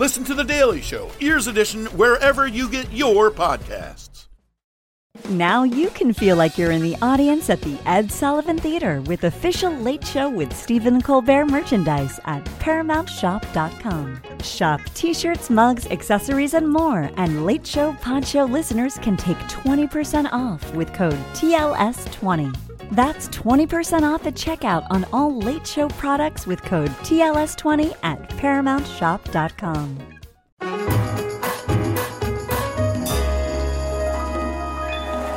Listen to The Daily Show, Ears Edition, wherever you get your podcasts. Now you can feel like you're in the audience at the Ed Sullivan Theater with official Late Show with Stephen Colbert merchandise at ParamountShop.com. Shop t shirts, mugs, accessories, and more. And Late Show Pod Show listeners can take 20% off with code TLS20. That's 20% off at checkout on all Late Show products with code TLS20 at ParamountShop.com.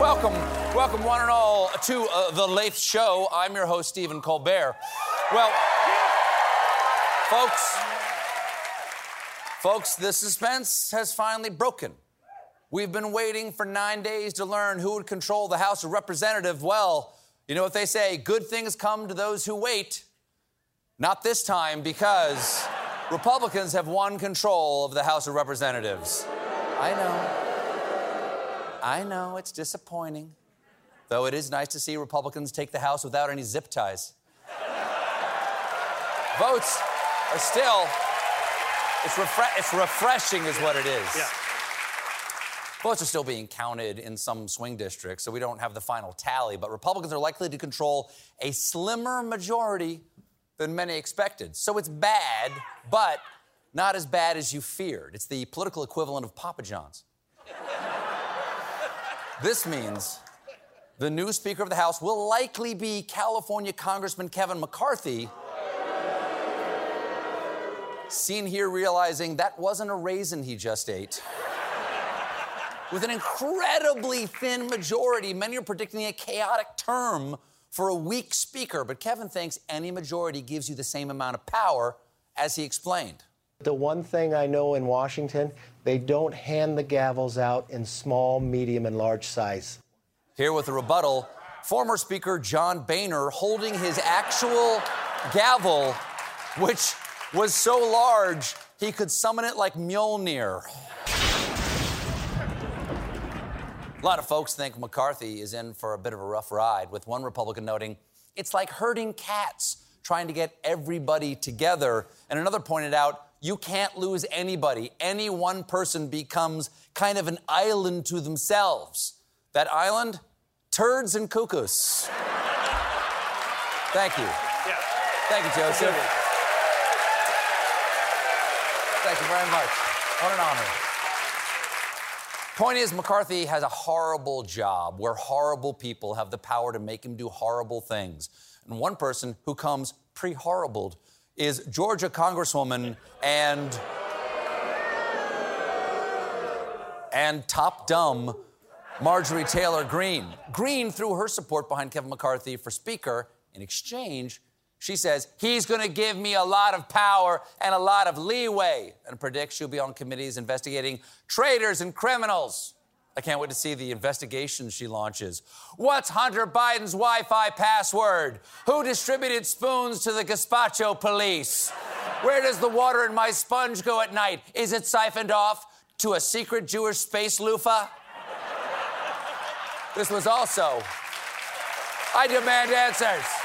Welcome, welcome, one and all, to uh, the Late Show. I'm your host, Stephen Colbert. Well, folks, folks, the suspense has finally broken. We've been waiting for nine days to learn who would control the House of Representatives. Well, you know what they say good things come to those who wait. Not this time, because Republicans have won control of the House of Representatives. I know. I know it's disappointing, though it is nice to see Republicans take the House without any zip ties. Votes are still, it's, refre- it's refreshing, is what it is. Yeah. Votes are still being counted in some swing districts, so we don't have the final tally, but Republicans are likely to control a slimmer majority than many expected. So it's bad, but not as bad as you feared. It's the political equivalent of Papa John's. this means the new Speaker of the House will likely be California Congressman Kevin McCarthy. Seen here realizing that wasn't a raisin he just ate. With an incredibly thin majority, many are predicting a chaotic term for a weak speaker. But Kevin thinks any majority gives you the same amount of power, as he explained. The one thing I know in Washington, they don't hand the gavels out in small, medium, and large size. Here with a rebuttal, former Speaker John Boehner holding his actual gavel, which was so large he could summon it like Mjolnir. A lot of folks think McCarthy is in for a bit of a rough ride, with one Republican noting, it's like herding cats trying to get everybody together. And another pointed out, you can't lose anybody. Any one person becomes kind of an island to themselves. That island? Turds and cuckoos. Thank you. Yeah. Thank you, Joseph. Thank you very much. What an honor. Point is, McCarthy has a horrible job where horrible people have the power to make him do horrible things. And one person who comes pre horribled is Georgia Congresswoman and. and top dumb Marjorie Taylor Greene. Greene threw her support behind Kevin McCarthy for Speaker. In exchange, she says he's going to give me a lot of power and a lot of leeway and predicts she'll be on committees investigating traitors and criminals. I can't wait to see the investigation she launches. What's Hunter Biden's Wi Fi password? Who distributed spoons to the gazpacho police? Where does the water in my sponge go at night? Is it siphoned off to a secret Jewish space loofah? This was also. I demand answers.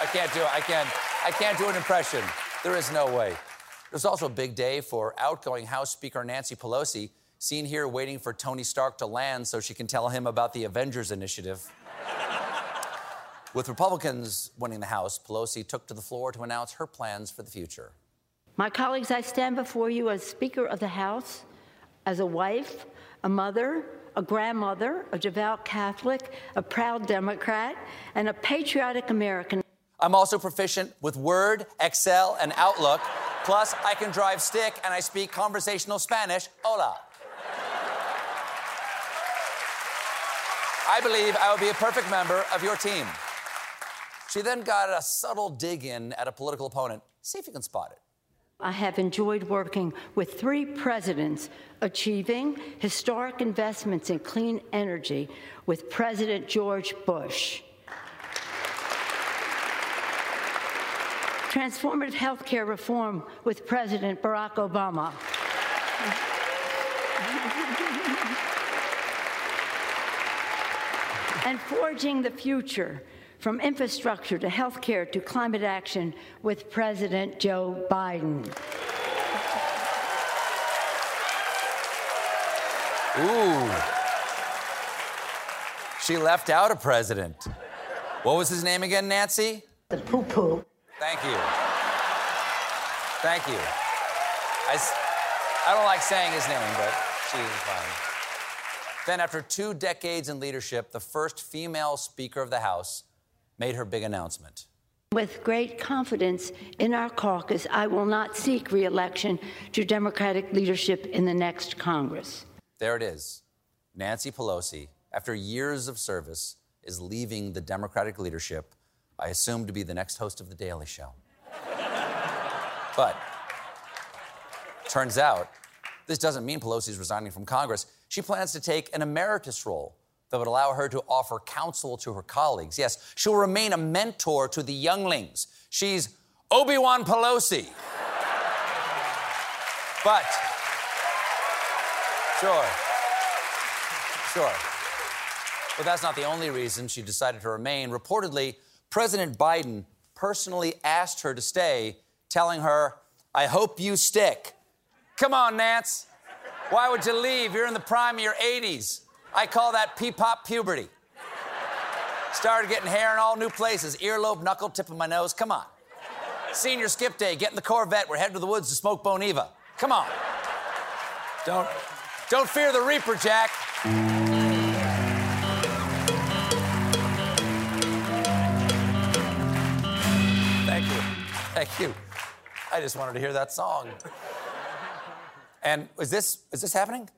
I can't do it. I can't. I can't do an impression. There is no way. There's also a big day for outgoing House Speaker Nancy Pelosi, seen here waiting for Tony Stark to land so she can tell him about the Avengers Initiative. With Republicans winning the House, Pelosi took to the floor to announce her plans for the future. My colleagues, I stand before you as Speaker of the House, as a wife, a mother, a grandmother, a devout Catholic, a proud Democrat, and a patriotic American. I'm also proficient with Word, Excel, and Outlook. Plus, I can drive stick and I speak conversational Spanish. Hola. I believe I will be a perfect member of your team. She then got a subtle dig in at a political opponent. See if you can spot it. I have enjoyed working with three presidents, achieving historic investments in clean energy with President George Bush. Transformative health care reform with President Barack Obama. and forging the future from infrastructure to healthcare to climate action with President Joe Biden. Ooh. She left out a president. What was his name again, Nancy? The poo poo. Thank you. Thank you. I, I don't like saying his name, but she is fine. Then, after two decades in leadership, the first female Speaker of the House made her big announcement. With great confidence in our caucus, I will not seek reelection to Democratic leadership in the next Congress. There it is. Nancy Pelosi, after years of service, is leaving the Democratic leadership, I assume to be the next host of The Daily Show. but turns out, this doesn't mean Pelosi's resigning from Congress. She plans to take an emeritus role that would allow her to offer counsel to her colleagues. Yes, she'll remain a mentor to the younglings. She's Obi Wan Pelosi. but Sure. Sure. But that's not the only reason she decided to remain. Reportedly, President Biden personally asked her to stay, telling her, I hope you stick. Come on, Nance. Why would you leave? You're in the prime of your 80s. I call that pee-pop puberty. Started getting hair in all new places, earlobe, knuckle, tip of my nose. Come on. Senior skip day, get in the Corvette. We're heading to the woods to smoke Boniva. Come on. Don't, don't fear the Reaper, Jack. Thank you. I just wanted to hear that song. And is this is this happening?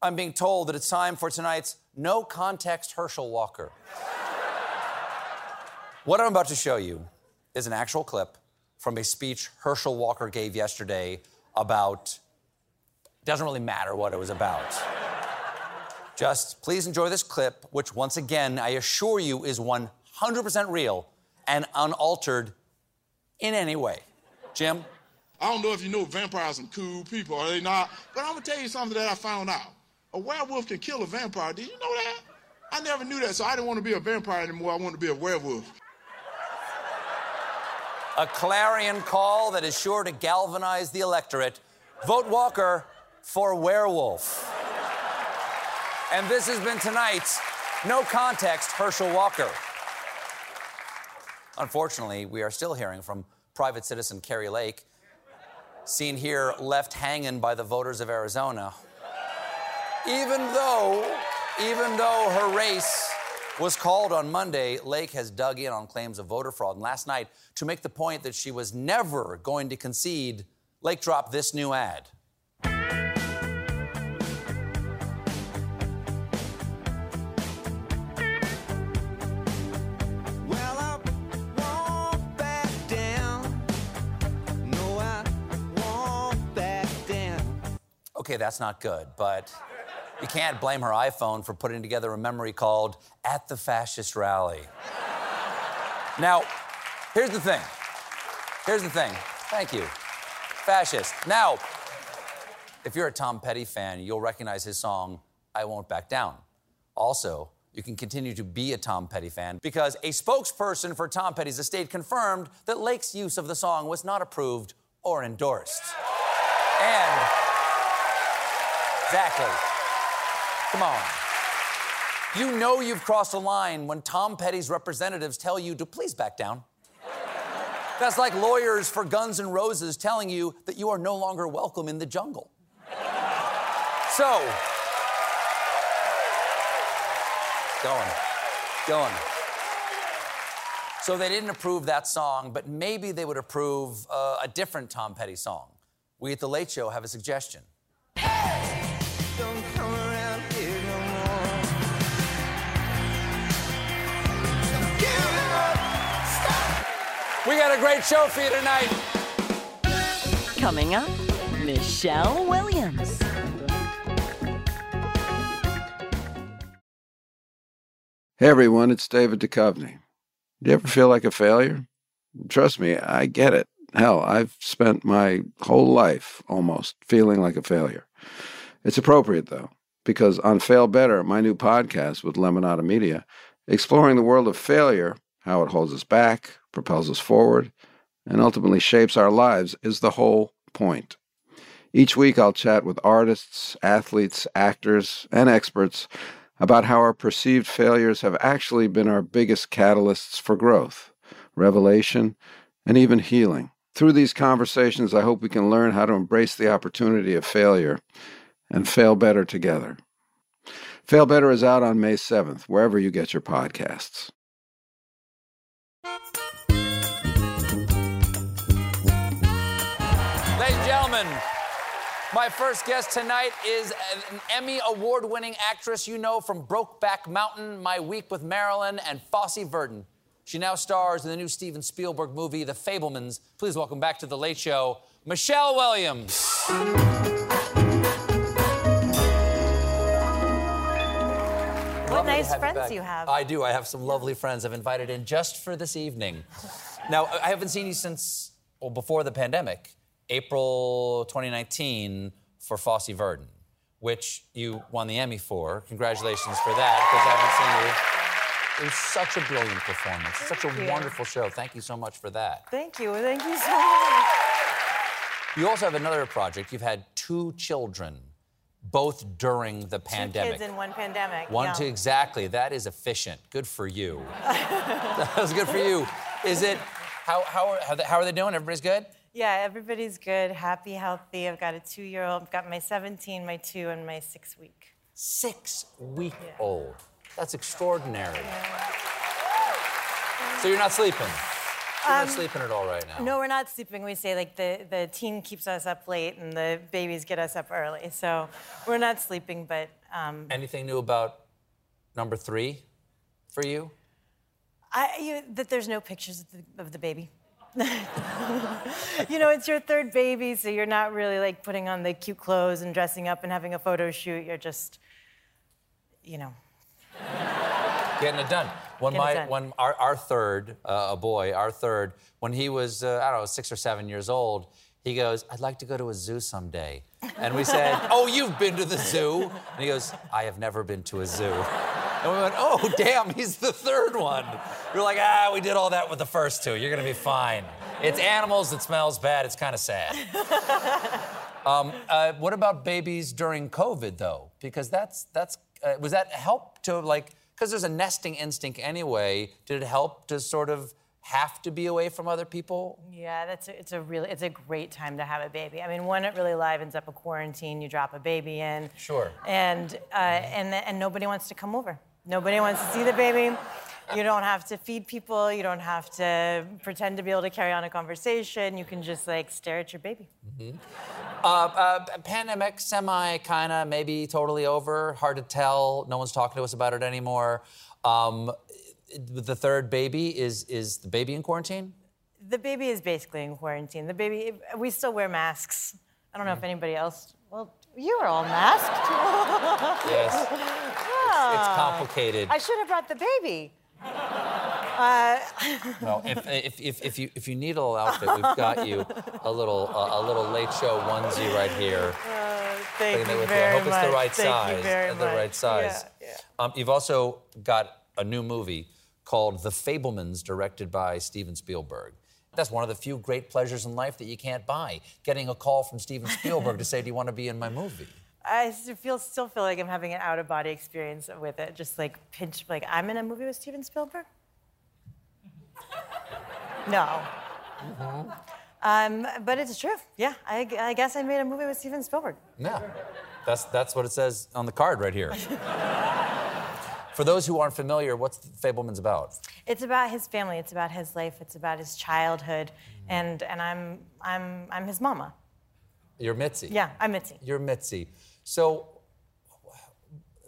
I'm being told that it's time for tonight's no context Herschel Walker. what I'm about to show you is an actual clip from a speech Herschel Walker gave yesterday about doesn't really matter what it was about. Just please enjoy this clip, which once again I assure you is 100% real and unaltered in any way. Jim? I don't know if you know vampires are some cool people, are they not? But I'm gonna tell you something that I found out. A werewolf can kill a vampire. Did you know that? I never knew that, so I didn't want to be a vampire anymore. I wanted to be a werewolf. A clarion call that is sure to galvanize the electorate. Vote Walker for werewolf. And this has been tonight's No Context Herschel Walker. Unfortunately, we are still hearing from private citizen Kari Lake, seen here left hanging by the voters of Arizona. Even though, even though her race was called on Monday, Lake has dug in on claims of voter fraud. And last night, to make the point that she was never going to concede, Lake dropped this new ad. Okay, that's not good, but you can't blame her iPhone for putting together a memory called At the Fascist Rally. Now, here's the thing. Here's the thing. Thank you. Fascist. Now, if you're a Tom Petty fan, you'll recognize his song, I Won't Back Down. Also, you can continue to be a Tom Petty fan because a spokesperson for Tom Petty's estate confirmed that Lake's use of the song was not approved or endorsed. And Exactly. Come on. You know you've crossed a line when Tom Petty's representatives tell you to please back down. That's like lawyers for Guns N' Roses telling you that you are no longer welcome in the jungle. So, going, going. So they didn't approve that song, but maybe they would approve uh, a different Tom Petty song. We at The Late Show have a suggestion. We got a great show for you tonight. Coming up, Michelle Williams. Hey everyone, it's David Duchovny. Do you ever feel like a failure? Trust me, I get it. Hell, I've spent my whole life almost feeling like a failure. It's appropriate though, because on Fail Better, my new podcast with Lemonada Media, exploring the world of failure, how it holds us back, propels us forward, and ultimately shapes our lives, is the whole point. Each week, I'll chat with artists, athletes, actors, and experts about how our perceived failures have actually been our biggest catalysts for growth, revelation, and even healing. Through these conversations, I hope we can learn how to embrace the opportunity of failure and fail better together. Fail Better is out on May 7th, wherever you get your podcasts. My first guest tonight is an Emmy award winning actress you know from Brokeback Mountain, My Week with Marilyn, and Fosse Verdon. She now stars in the new Steven Spielberg movie, The Fabelmans. Please welcome back to The Late Show, Michelle Williams. What nice friends back. you have. I do. I have some lovely friends I've invited in just for this evening. Now, I haven't seen you since, well, before the pandemic, April 2019 for Fosse Verdon, which you won the Emmy for. Congratulations for that, because I haven't seen you. It was such a brilliant performance, such a you. wonderful show. Thank you so much for that. Thank you. Thank you so much. You also have another project. You've had two children, both during the pandemic. Two kids in one pandemic. One, yeah. two, exactly. That is efficient. Good for you. that was good for you. Is it? How how how, how are they doing? Everybody's good. Yeah, everybody's good, happy, healthy. I've got a two-year-old. I've got my 17, my two, and my six-week. Six week old. That's extraordinary. So you're not sleeping. You're not sleeping at all right now. Um, No, we're not sleeping. We say like the, the teen keeps us up late and the babies get us up early. So we're not sleeping, but um, Anything new about number three for you? I, you, that there's no pictures of the, of the baby. you know, it's your third baby, so you're not really like putting on the cute clothes and dressing up and having a photo shoot. You're just, you know, Getting it done. When Getting my done. when our, our third, uh, a boy, our third, when he was uh, I don't know six or seven years old, he goes, "I'd like to go to a zoo someday," and we said, "Oh, you've been to the zoo?" And he goes, "I have never been to a zoo." And we went, "Oh, damn, he's the third one." We're like, "Ah, we did all that with the first two. You're gonna be fine. It's animals that smells bad. It's kind of sad." Um, uh, what about babies during COVID though? Because that's that's uh, was that help to like because there's a nesting instinct anyway. Did it help to sort of have to be away from other people? yeah, that's a, it's a really it's a great time to have a baby. I mean, one, it really livens up a quarantine. You drop a baby in, Sure. and uh, and and nobody wants to come over. Nobody wants to see the baby. You don't have to feed people. You don't have to pretend to be able to carry on a conversation. You can just like stare at your baby. Uh, uh, pandemic, semi, kind of, maybe totally over. Hard to tell. No one's talking to us about it anymore. Um, the third baby is is the baby in quarantine? The baby is basically in quarantine. The baby, we still wear masks. I don't know if anybody else. Well, you are all masked. Yes. It's, it's complicated. I should have brought the baby. No, if, if, if, if, you, if you need a little outfit, we've got you a little uh, a little late show onesie right here. Thank you with you. very I hope much. it's the right Thank size. You very the much. right size. Yeah, yeah. Um, you've also got a new movie called The Fabelmans, directed by Steven Spielberg. That's one of the few great pleasures in life that you can't buy. Getting a call from Steven Spielberg to say, "Do you want to be in my movie?" I feel still feel like I'm having an out of body experience with it. Just like pinch, like I'm in a movie with Steven Spielberg. No. Um, but it's true. Yeah, I guess I made a movie with Steven Spielberg. Yeah, that's that's what it says on the card right here. For those who aren't familiar, what's Fabelmans about? It's about his family. It's about his life. It's about his childhood, and and I'm I'm I'm his mama. You're Mitzi. Yeah, I'm Mitzi. You're Mitzi. So,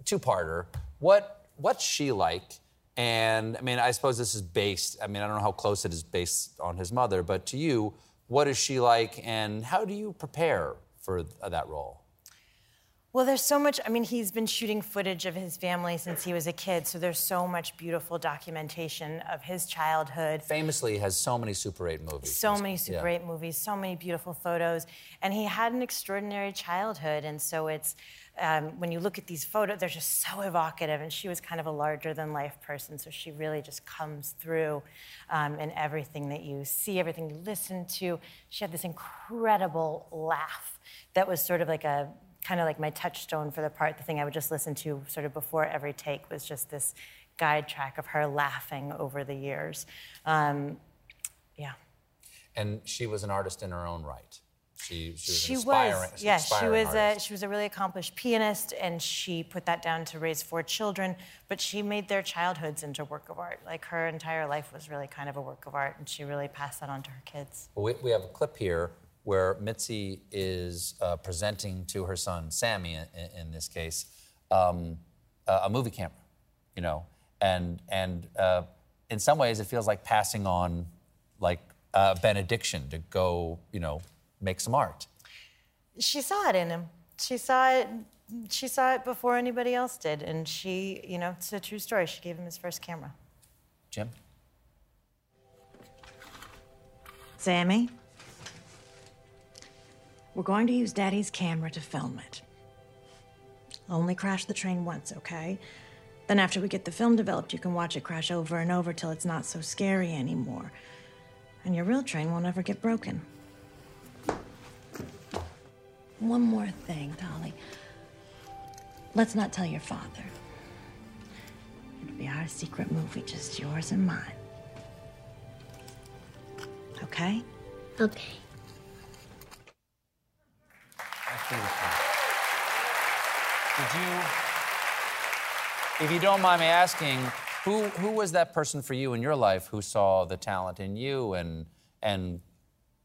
two-parter. What what's she like? And I mean, I suppose this is based. I mean, I don't know how close it is based on his mother, but to you, What is she like, and how do you prepare for th- that role? Well, there's so much. I mean, he's been shooting footage of his family since he was a kid, so there's so much beautiful documentation of his childhood. Famously, he has so many Super 8 movies. So many Super Yeah. 8 movies, so many beautiful photos. And he had an extraordinary childhood. And so it's, um, when you look at these photos, they're just so evocative. And she was kind of a larger than life person. So she really just comes through um, in everything that you see, everything you listen to. She had this incredible laugh that was sort of like a, kind of like my touchstone for the part, the thing I would just listen to sort of before every take was just this guide track of her laughing over the years. Um, yeah. And she was an artist in her own right. She, she was She an aspiring, was, yes, she inspiring was a she was a really accomplished pianist, and she put that down to raise four children. But she made their childhoods into work of art. Like her entire life was really kind of a work of art, and she really passed that on to her kids. Well, we, we have a clip here where Mitzi is uh, presenting to her son, Sammy, in, in this case, um, a, a movie camera, you know, and and uh, in some ways it feels like passing on like a benediction to go, you know, make some art. She saw it in him. She saw it. She saw it before anybody else did, and she, you know, it's a true story. She gave him his first camera. Jim? Sammy, we're going to use Daddy's camera to film it. Only crash the train once, okay? Then, after we get the film developed, you can watch it crash over and over till it's not so scary anymore. And your real train won't ever get broken. One more thing, Dolly. Let's not tell your father. It'll be our secret movie, just yours and mine. Okay? Okay. Did you, if you don't mind me asking, who, who was that person for you in your life who saw the talent in you and, and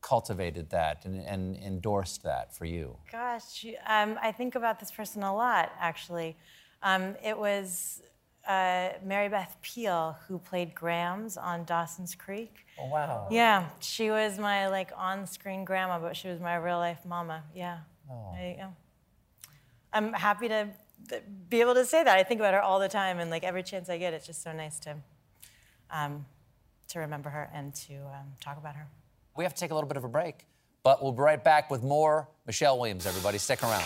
cultivated that and, and endorsed that for you? Gosh, you- um, I think about this person a lot, actually. Um, it was uh, Mary Beth Peil who played Grams on Dawson's Creek. Oh, wow. Yeah, she was my like on-screen grandma, but she was my real-life mama. Yeah. Oh. I'm happy to be able to say that. I think about her all the time, and like every chance I get, it's just so nice to um, to remember her and to um, talk about her. We have to take a little bit of a break, but we'll be right back with more Michelle Williams, everybody. Stick around.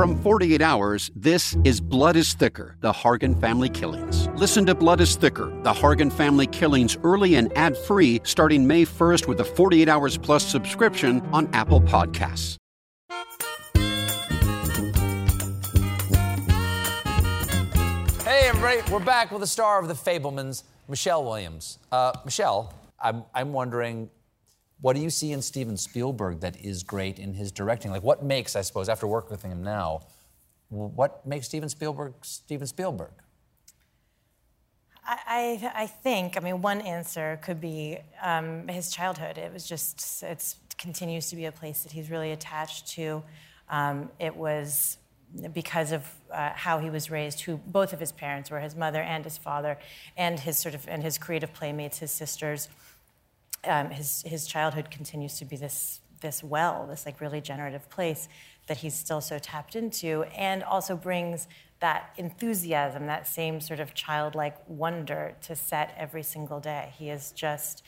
From 48 Hours, this is Blood is Thicker The Hargan Family Killings. Listen to Blood is Thicker The Hargan Family Killings early and ad free starting May 1st with a 48 Hours Plus subscription on Apple Podcasts. Hey, everybody, we're back with the star of The Fabelmans, Michelle Williams. Uh, Michelle, I'm, I'm wondering, what do you see in Steven Spielberg that is great in his directing? Like, what makes, I suppose, after working with him now, what makes Steven Spielberg Steven Spielberg? I, I, think, I mean, one answer could be um, his childhood. It was just, it continues to be a place that he's really attached to. Um, it was because of uh, how he was raised, who both of his parents were, his mother and his father, and his sort of, and his creative playmates, his sisters. Um, his, his childhood continues to be this, this well, this like really generative place that he's still so tapped into, and also brings that enthusiasm, that same sort of childlike wonder to set every single day. He is just,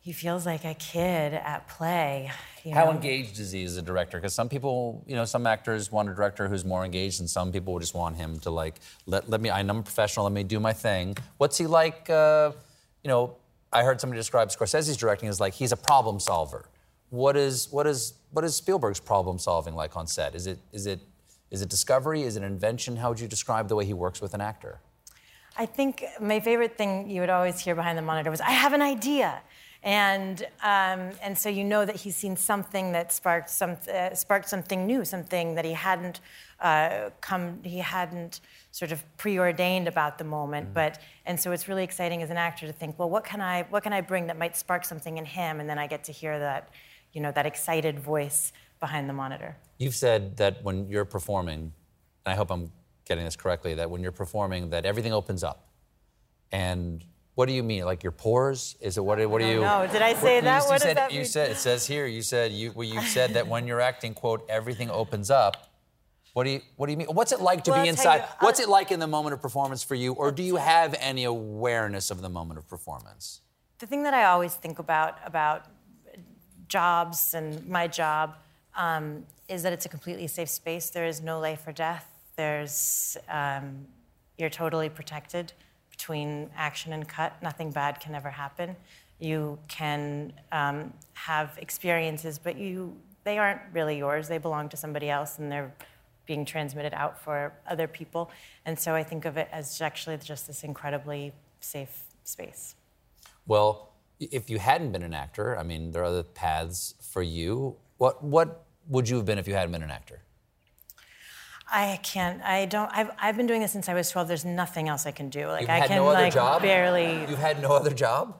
he feels like a kid at play. You How engaged is he as a director? Because some people, you know, some actors want a director who's more engaged, and some people just want him to like let, let me. I'm a professional. Let me do my thing. What's he like? Uh, you know, I heard somebody describe Scorsese's directing as like he's a problem solver. What is what is what is Spielberg's problem solving like on set? Is it is it is it discovery? Is it invention? How would you describe the way he works with an actor? I think my favorite thing you would always hear behind the monitor was, I have an idea. And, um, and so you know that he's seen something that sparked, some, uh, sparked something new, something that he hadn't uh, come, he hadn't sort of preordained about the moment. But, and so it's really exciting as an actor to think, well, what can I, what can I bring that might spark something in him? And then I get to hear that, you know, that excited voice behind the monitor. You've said that when you're performing, and I hope I'm getting this correctly, that when you're performing, that everything opens up. And what do you mean? Like your pores? Is it what? What do you? know. Did I say you- that? You, What said, that you mean? said it says here. You said you well, you said that when you're acting, quote, everything opens up. What do you What do you mean? What's it like to Well, be inside? you, What's it like in the moment of performance for you, or do you have any awareness of the moment of performance? The thing that I always think about about jobs and my job um, is that it's a completely safe space. There is no life or death. There's um, you're totally protected between action and cut. Nothing bad can ever happen. You can um, have experiences, but you they aren't really yours. They belong to somebody else, and they're being transmitted out for other people. And so I think of it as actually just this incredibly safe space. Well, if you hadn't been an actor, I mean, there are other paths for you. What What would you have been if you hadn't been an actor? I can't. I don't. I've, I've been doing this since I was 12. There's nothing else I can do. Like You've I had can no other like job. barely. You've had no other job.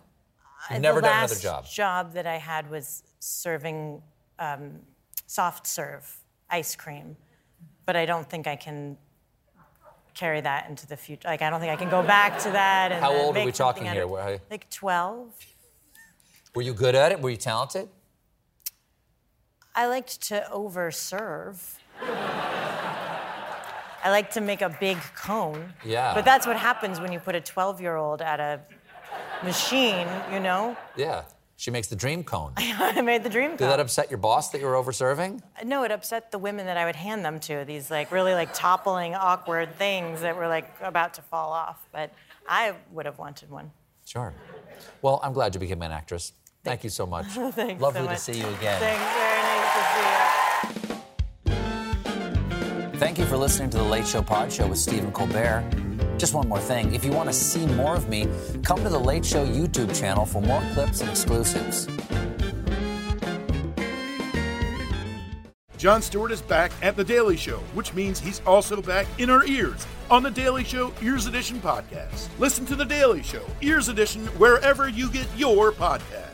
You've Uh, never done another job. The last job. that I had was serving um, soft serve ice cream, but I don't think I can carry that into the future. Like I don't think I can go back to that. And How old are we talking here? of- Like 12. Were you good at it? Were you talented? I liked to overserve. I like to make a big cone. Yeah. But that's what happens when you put a 12 year old at a machine, you know? Yeah. She makes the dream cone. I made the dream cone. Did that upset your boss that you were over serving? No, it upset the women that I would hand them to. These like really like toppling, awkward things that were like about to fall off. But I would have wanted one. Sure. Well, I'm glad you became an actress. Thank you so much. Thanks Lovely so to see you again. Thanks, very nice to see you. Thank you for listening to the Late Show Pod Show with Stephen Colbert. Just one more thing. If you want to see more of me, come to the Late Show YouTube channel for more clips and exclusives. Jon Stewart is back at The Daily Show, which means he's also back in our ears on The Daily Show Ears Edition podcast. Listen to The Daily Show Ears Edition wherever you get your podcast.